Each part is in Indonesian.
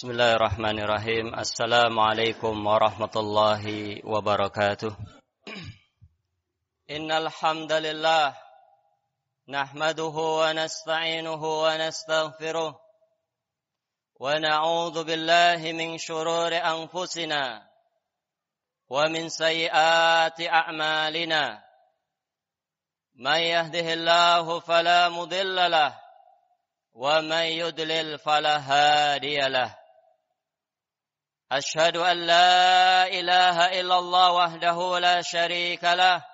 Bismillahirrahmanirrahim. Assalamualaikum warahmatullahi wabarakatuh. Innal hamdalillah nahmaduhu wa nasta'inuhu wa nastaghfiruh wa na'udzu billahi min shururi anfusina wa min sayyiati a'malina. May yahdihillahu fala mudilla lahu wa man yudlil fala hadiya lahu. أشهد أن لا إله إلا الله وحده لا شريك له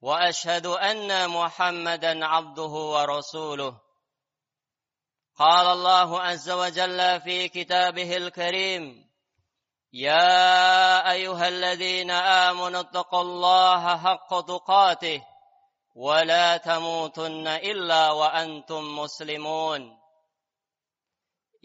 وأشهد أن محمدا عبده ورسوله. قال الله عز وجل في كتابه الكريم يا أيها الذين آمنوا اتقوا الله حق تقاته ولا تموتن إلا وأنتم مسلمون.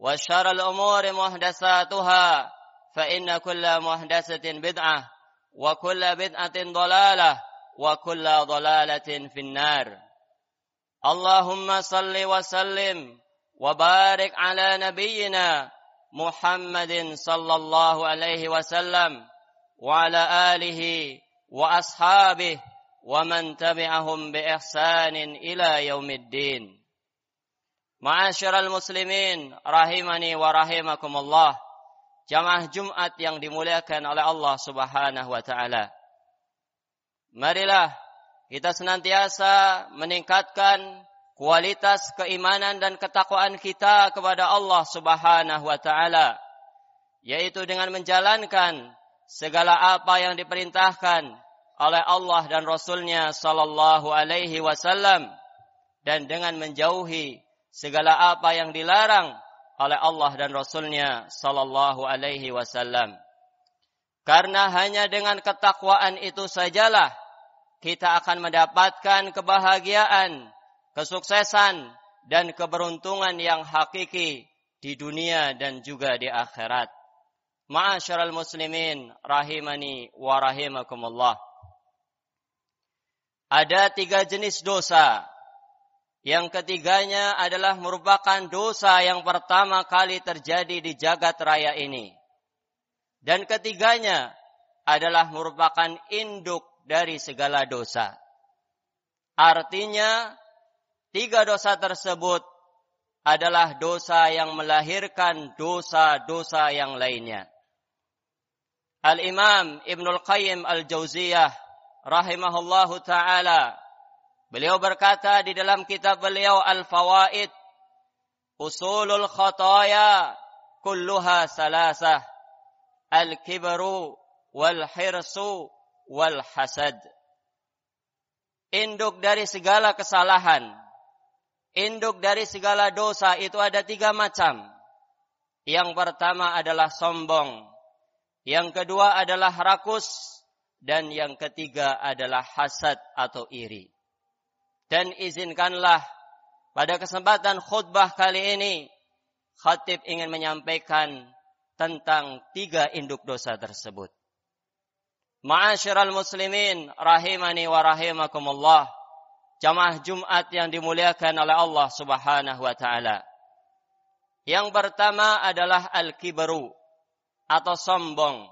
وشر الأمور محدثاتها فإن كل محدثة بدعة وكل بدعة ضلالة وكل ضلالة في النار. اللهم صل وسلم وبارك على نبينا محمد صلى الله عليه وسلم وعلى آله وأصحابه ومن تبعهم بإحسان إلى يوم الدين. Ma'asyiral muslimin rahimani wa rahimakumullah. Jamaah Jumat yang dimuliakan oleh Allah Subhanahu wa taala. Marilah kita senantiasa meningkatkan kualitas keimanan dan ketakwaan kita kepada Allah Subhanahu wa taala yaitu dengan menjalankan segala apa yang diperintahkan oleh Allah dan Rasulnya sallallahu alaihi wasallam dan dengan menjauhi segala apa yang dilarang oleh Allah dan Rasulnya Sallallahu Alaihi Wasallam. Karena hanya dengan ketakwaan itu sajalah kita akan mendapatkan kebahagiaan, kesuksesan, dan keberuntungan yang hakiki di dunia dan juga di akhirat. Ma'asyiral muslimin rahimani wa rahimakumullah. Ada tiga jenis dosa yang ketiganya adalah merupakan dosa yang pertama kali terjadi di jagat raya ini. Dan ketiganya adalah merupakan induk dari segala dosa. Artinya, tiga dosa tersebut adalah dosa yang melahirkan dosa-dosa yang lainnya. Al-Imam Ibnul Qayyim Al-Jauziyah rahimahullahu taala Beliau berkata di dalam kitab beliau Al-Fawaid, Usulul khataya kulluha salasah, al-kibru wal-hirsu wal-hasad. Induk dari segala kesalahan, induk dari segala dosa itu ada tiga macam. Yang pertama adalah sombong, yang kedua adalah rakus, dan yang ketiga adalah hasad atau iri. Dan izinkanlah pada kesempatan khutbah kali ini khatib ingin menyampaikan tentang tiga induk dosa tersebut. Ma'asyiral muslimin rahimani wa rahimakumullah. Jamaah Jumat yang dimuliakan oleh Allah Subhanahu wa taala. Yang pertama adalah al-kibru atau sombong.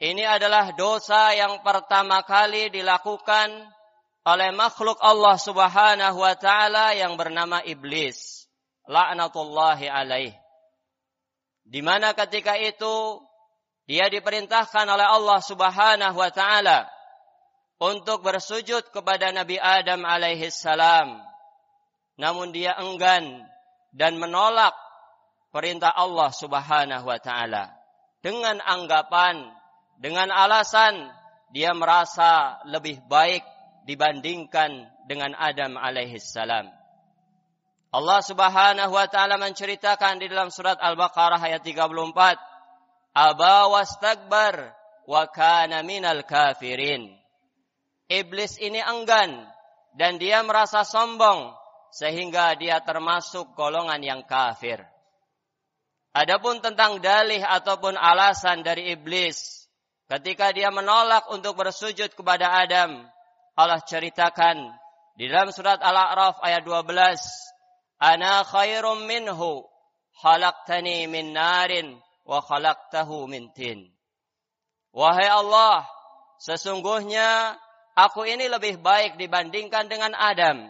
Ini adalah dosa yang pertama kali dilakukan oleh makhluk Allah Subhanahu wa taala yang bernama iblis. Laknatullahi alaih. Di mana ketika itu dia diperintahkan oleh Allah Subhanahu wa taala untuk bersujud kepada Nabi Adam alaihi salam. Namun dia enggan dan menolak perintah Allah Subhanahu wa taala dengan anggapan dengan alasan dia merasa lebih baik dibandingkan dengan Adam alaihissalam. Allah Subhanahu wa taala menceritakan di dalam surat Al-Baqarah ayat 34, "Aba wastakbar wa kana minal kafirin." Iblis ini enggan dan dia merasa sombong sehingga dia termasuk golongan yang kafir. Adapun tentang dalih ataupun alasan dari iblis ketika dia menolak untuk bersujud kepada Adam, Allah ceritakan di dalam surat Al-A'raf ayat 12, Ana khairum minhu khalaqtani min narin wa khalaqtahu min tin. Wahai Allah, sesungguhnya aku ini lebih baik dibandingkan dengan Adam.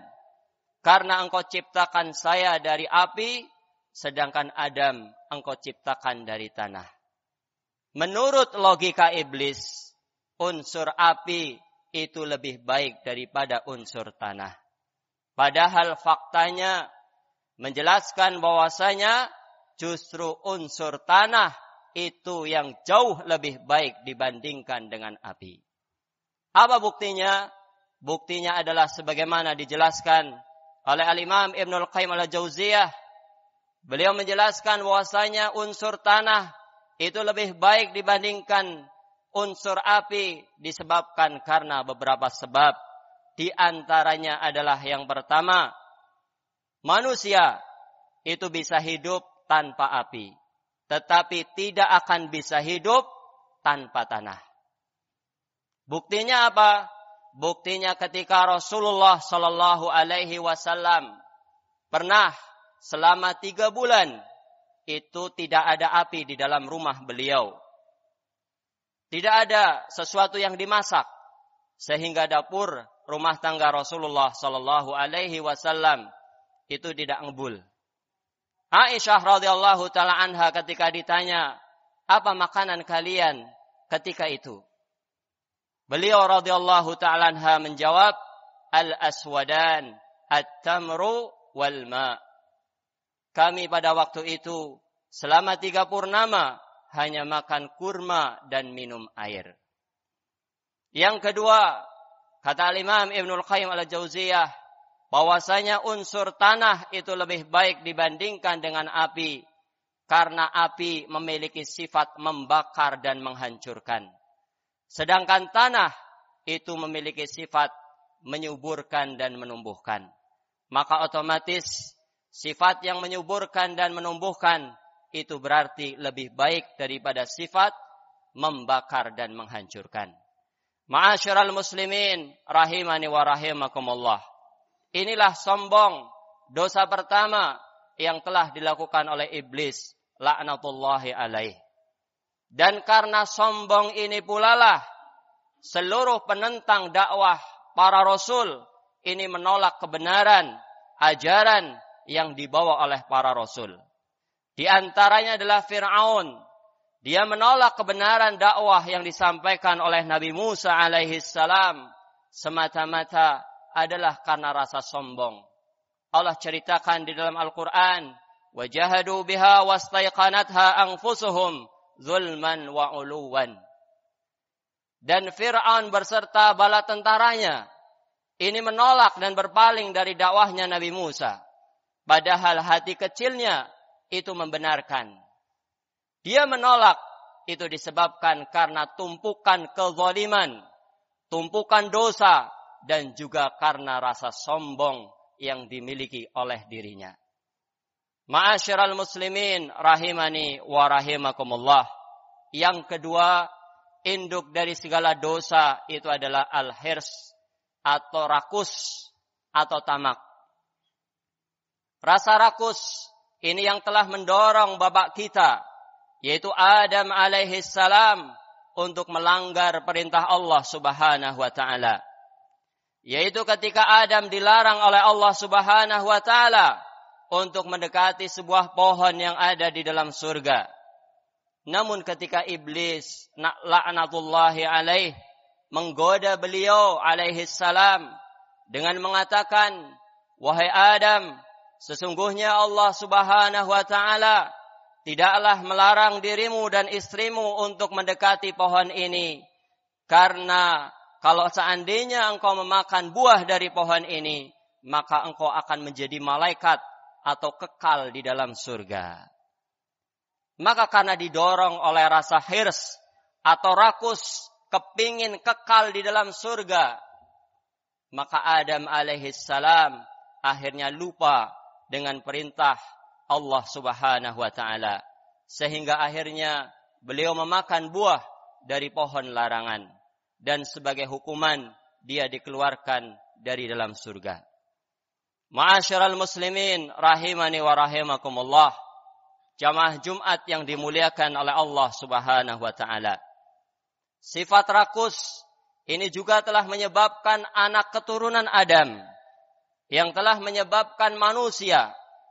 Karena engkau ciptakan saya dari api, sedangkan Adam engkau ciptakan dari tanah. Menurut logika iblis, unsur api itu lebih baik daripada unsur tanah. Padahal faktanya menjelaskan bahwasanya justru unsur tanah itu yang jauh lebih baik dibandingkan dengan api. Apa buktinya? Buktinya adalah sebagaimana dijelaskan oleh Al-Imam Ibn Al-Qayyim Al-Jauziyah. Beliau menjelaskan bahwasanya unsur tanah itu lebih baik dibandingkan unsur api disebabkan karena beberapa sebab. Di antaranya adalah yang pertama, Manusia itu bisa hidup tanpa api, tetapi tidak akan bisa hidup tanpa tanah. Buktinya apa? Buktinya ketika Rasulullah Shallallahu Alaihi Wasallam pernah selama tiga bulan itu tidak ada api di dalam rumah beliau. Tidak ada sesuatu yang dimasak sehingga dapur rumah tangga Rasulullah Shallallahu Alaihi Wasallam itu tidak ngebul. Aisyah radhiyallahu taala anha ketika ditanya, "Apa makanan kalian ketika itu?" Beliau radhiyallahu taala anha menjawab, "Al-aswadan, at-tamru wal ma." Kami pada waktu itu selama tiga purnama hanya makan kurma dan minum air. Yang kedua, kata Imam Ibnul Qayyim al-Jauziyah, bahwasanya unsur tanah itu lebih baik dibandingkan dengan api karena api memiliki sifat membakar dan menghancurkan. Sedangkan tanah itu memiliki sifat menyuburkan dan menumbuhkan. Maka otomatis sifat yang menyuburkan dan menumbuhkan itu berarti lebih baik daripada sifat membakar dan menghancurkan. Ma'asyiral muslimin rahimani wa rahimakumullah. Inilah sombong, dosa pertama yang telah dilakukan oleh iblis, laknatullahi alaih. Dan karena sombong ini pula lah seluruh penentang dakwah para rasul ini menolak kebenaran, ajaran yang dibawa oleh para rasul. Di antaranya adalah Fir'aun. Dia menolak kebenaran dakwah yang disampaikan oleh Nabi Musa alaihi salam semata-mata adalah karena rasa sombong. Allah ceritakan di dalam Al-Quran, wajahadu biha wastaiqanatha anfusuhum zulman wa uluwan. Dan Fir'aun berserta bala tentaranya ini menolak dan berpaling dari dakwahnya Nabi Musa. Padahal hati kecilnya itu membenarkan. Dia menolak itu disebabkan karena tumpukan kezaliman, tumpukan dosa dan juga karena rasa sombong yang dimiliki oleh dirinya. Ma'asyiral muslimin rahimani wa rahimakumullah. Yang kedua, induk dari segala dosa itu adalah al-hirs atau rakus atau tamak. Rasa rakus ini yang telah mendorong babak kita yaitu Adam alaihi salam untuk melanggar perintah Allah Subhanahu wa taala. Yaitu ketika Adam dilarang oleh Allah subhanahu wa ta'ala untuk mendekati sebuah pohon yang ada di dalam surga. Namun ketika iblis laknatullahi alaih menggoda beliau alaihi salam dengan mengatakan, "Wahai Adam, sesungguhnya Allah Subhanahu wa taala tidaklah melarang dirimu dan istrimu untuk mendekati pohon ini karena kalau seandainya engkau memakan buah dari pohon ini, maka engkau akan menjadi malaikat atau kekal di dalam surga. Maka karena didorong oleh rasa hirs atau rakus kepingin kekal di dalam surga, maka Adam alaihissalam akhirnya lupa dengan perintah Allah subhanahu wa ta'ala. Sehingga akhirnya beliau memakan buah dari pohon larangan. Dan sebagai hukuman dia dikeluarkan dari dalam surga. Ma'asyiral muslimin rahimani wa rahimakumullah. Jamaah Jumat yang dimuliakan oleh Allah Subhanahu wa taala. Sifat rakus ini juga telah menyebabkan anak keturunan Adam yang telah menyebabkan manusia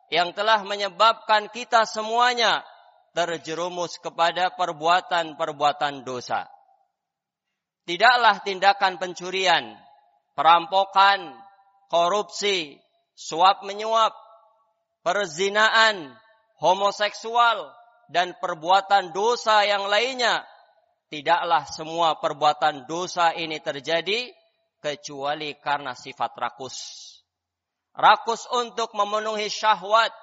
yang telah menyebabkan kita semuanya terjerumus kepada perbuatan-perbuatan dosa. Tidaklah tindakan pencurian, perampokan, korupsi, suap menyuap, perzinaan, homoseksual, dan perbuatan dosa yang lainnya. Tidaklah semua perbuatan dosa ini terjadi kecuali karena sifat rakus. Rakus untuk memenuhi syahwat,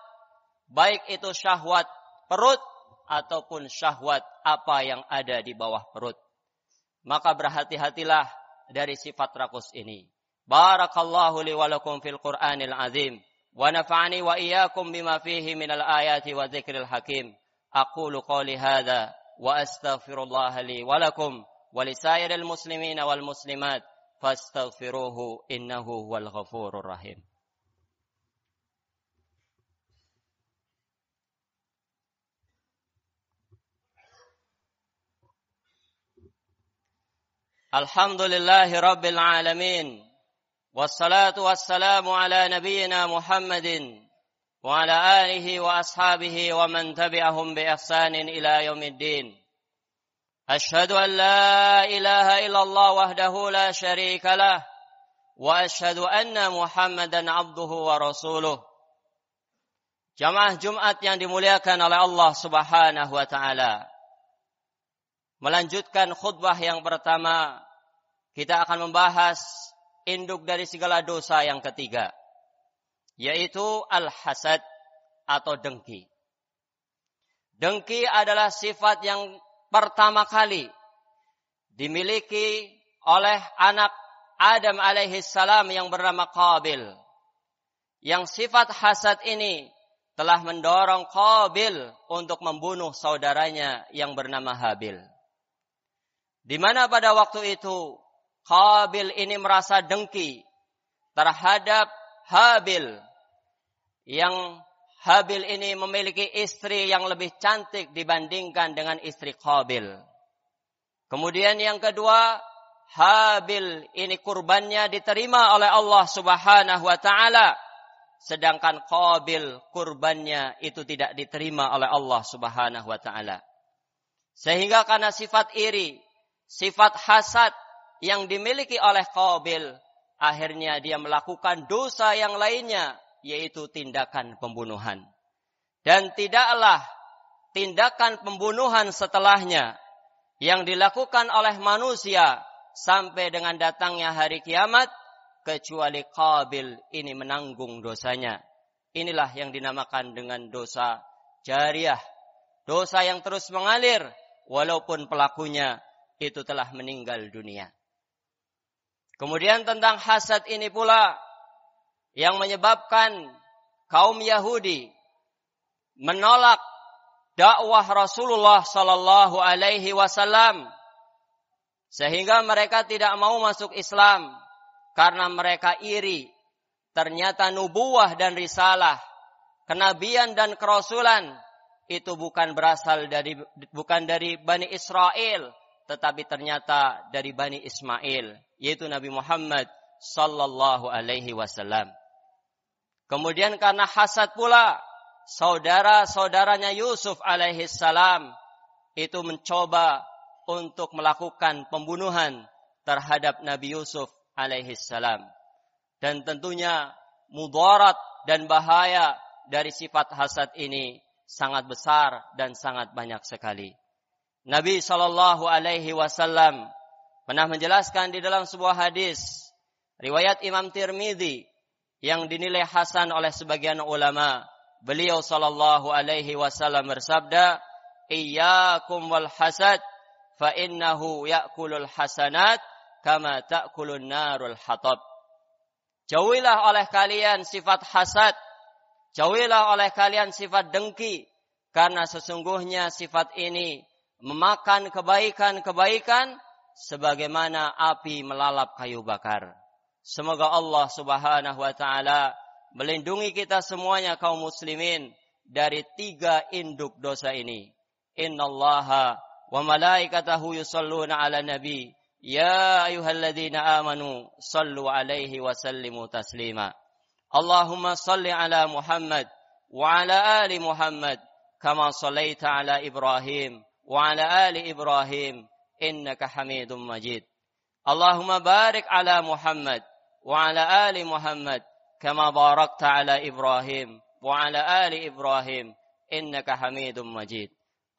baik itu syahwat perut ataupun syahwat apa yang ada di bawah perut maka berhati-hatilah dari sifat rakus ini. Barakallahu li wa lakum fil Qur'anil azim wa nafa'ani wa iyyakum bima fihi minal ayati wa dzikril hakim. Aqulu qawli hadha wa astaghfirullah li wa lakum wa lisairil muslimina wal muslimat fastaghfiruhu innahu huwal ghafurur rahim. Alhamdulillahi Rabbil Alamin. Wassalatu wassalamu Jumat yang dimuliakan oleh Allah Subhanahu wa taala. Melanjutkan khutbah yang pertama kita akan membahas induk dari segala dosa yang ketiga, yaitu al-hasad atau dengki. Dengki adalah sifat yang pertama kali dimiliki oleh anak Adam alaihi salam yang bernama Qabil. Yang sifat hasad ini telah mendorong Qabil untuk membunuh saudaranya yang bernama Habil. Di mana pada waktu itu Habil ini merasa dengki terhadap Habil yang Habil ini memiliki istri yang lebih cantik dibandingkan dengan istri Qabil. Kemudian yang kedua, Habil ini kurbannya diterima oleh Allah Subhanahu wa taala sedangkan Qabil kurbannya itu tidak diterima oleh Allah Subhanahu wa taala. Sehingga karena sifat iri, sifat hasad yang dimiliki oleh Qabil, akhirnya dia melakukan dosa yang lainnya, yaitu tindakan pembunuhan. Dan tidaklah tindakan pembunuhan setelahnya yang dilakukan oleh manusia sampai dengan datangnya hari kiamat, kecuali Qabil ini menanggung dosanya. Inilah yang dinamakan dengan dosa jariah. Dosa yang terus mengalir walaupun pelakunya itu telah meninggal dunia. Kemudian tentang hasad ini pula yang menyebabkan kaum Yahudi menolak dakwah Rasulullah sallallahu alaihi wasallam sehingga mereka tidak mau masuk Islam karena mereka iri. Ternyata nubuah dan risalah kenabian dan kerasulan itu bukan berasal dari bukan dari Bani Israel tetapi ternyata dari Bani Ismail yaitu Nabi Muhammad sallallahu alaihi wasallam. Kemudian karena hasad pula saudara-saudaranya Yusuf alaihi salam itu mencoba untuk melakukan pembunuhan terhadap Nabi Yusuf alaihi salam. Dan tentunya mudarat dan bahaya dari sifat hasad ini sangat besar dan sangat banyak sekali. Nabi Shallallahu Alaihi Wasallam pernah menjelaskan di dalam sebuah hadis riwayat Imam Tirmidzi yang dinilai hasan oleh sebagian ulama Beliau sallallahu alaihi wasallam bersabda, "Iyyakum wal hasad fa innahu ya'kulul hasanat kama ta'kulun narul hatab." Jauhilah oleh kalian sifat hasad, jauhilah oleh kalian sifat dengki, karena sesungguhnya sifat ini memakan kebaikan-kebaikan sebagaimana api melalap kayu bakar. Semoga Allah Subhanahu wa taala melindungi kita semuanya kaum muslimin dari tiga induk dosa ini. Innallaha wa malaikatahu yusalluna ala nabi ya ayyuhalladzina amanu sallu alaihi wa sallimu taslima. Allahumma salli ala Muhammad wa ala ali Muhammad kama sallaita ala Ibrahim wa ala ali Ibrahim Hamidum Majid. Allahumma barik ala Muhammad wa ala ali Muhammad كما باركت على إبراهيم وعلى آل إبراهيم إنك حميد مجيد.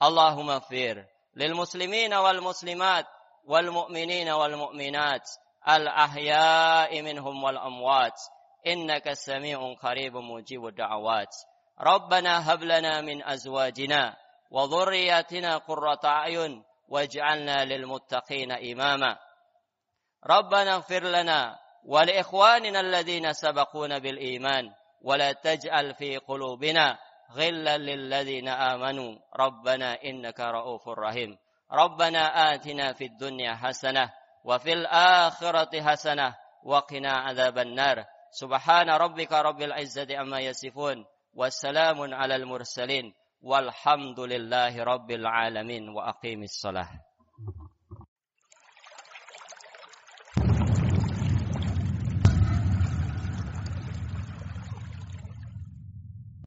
اللهم اغفر للمسلمين والمسلمات والمؤمنين والمؤمنات الأحياء منهم والأموات. إنك سميع قريب مجيب الدعوات. ربنا هب لنا من أزواجنا وذرياتنا قرة أعين واجعلنا للمتقين إماما. ربنا اغفر لنا ولإخواننا الذين سبقونا بالإيمان ولا تجعل في قلوبنا غلا للذين آمنوا. ربنا إنك رؤوف رحيم. ربنا آتنا في الدنيا حسنة وفي الآخرة حسنة وقنا عذاب النار. سبحان ربك رب العزة أما يصفون والسلام على المرسلين. والحمد لله رب العالمين وأقيم الصلاة.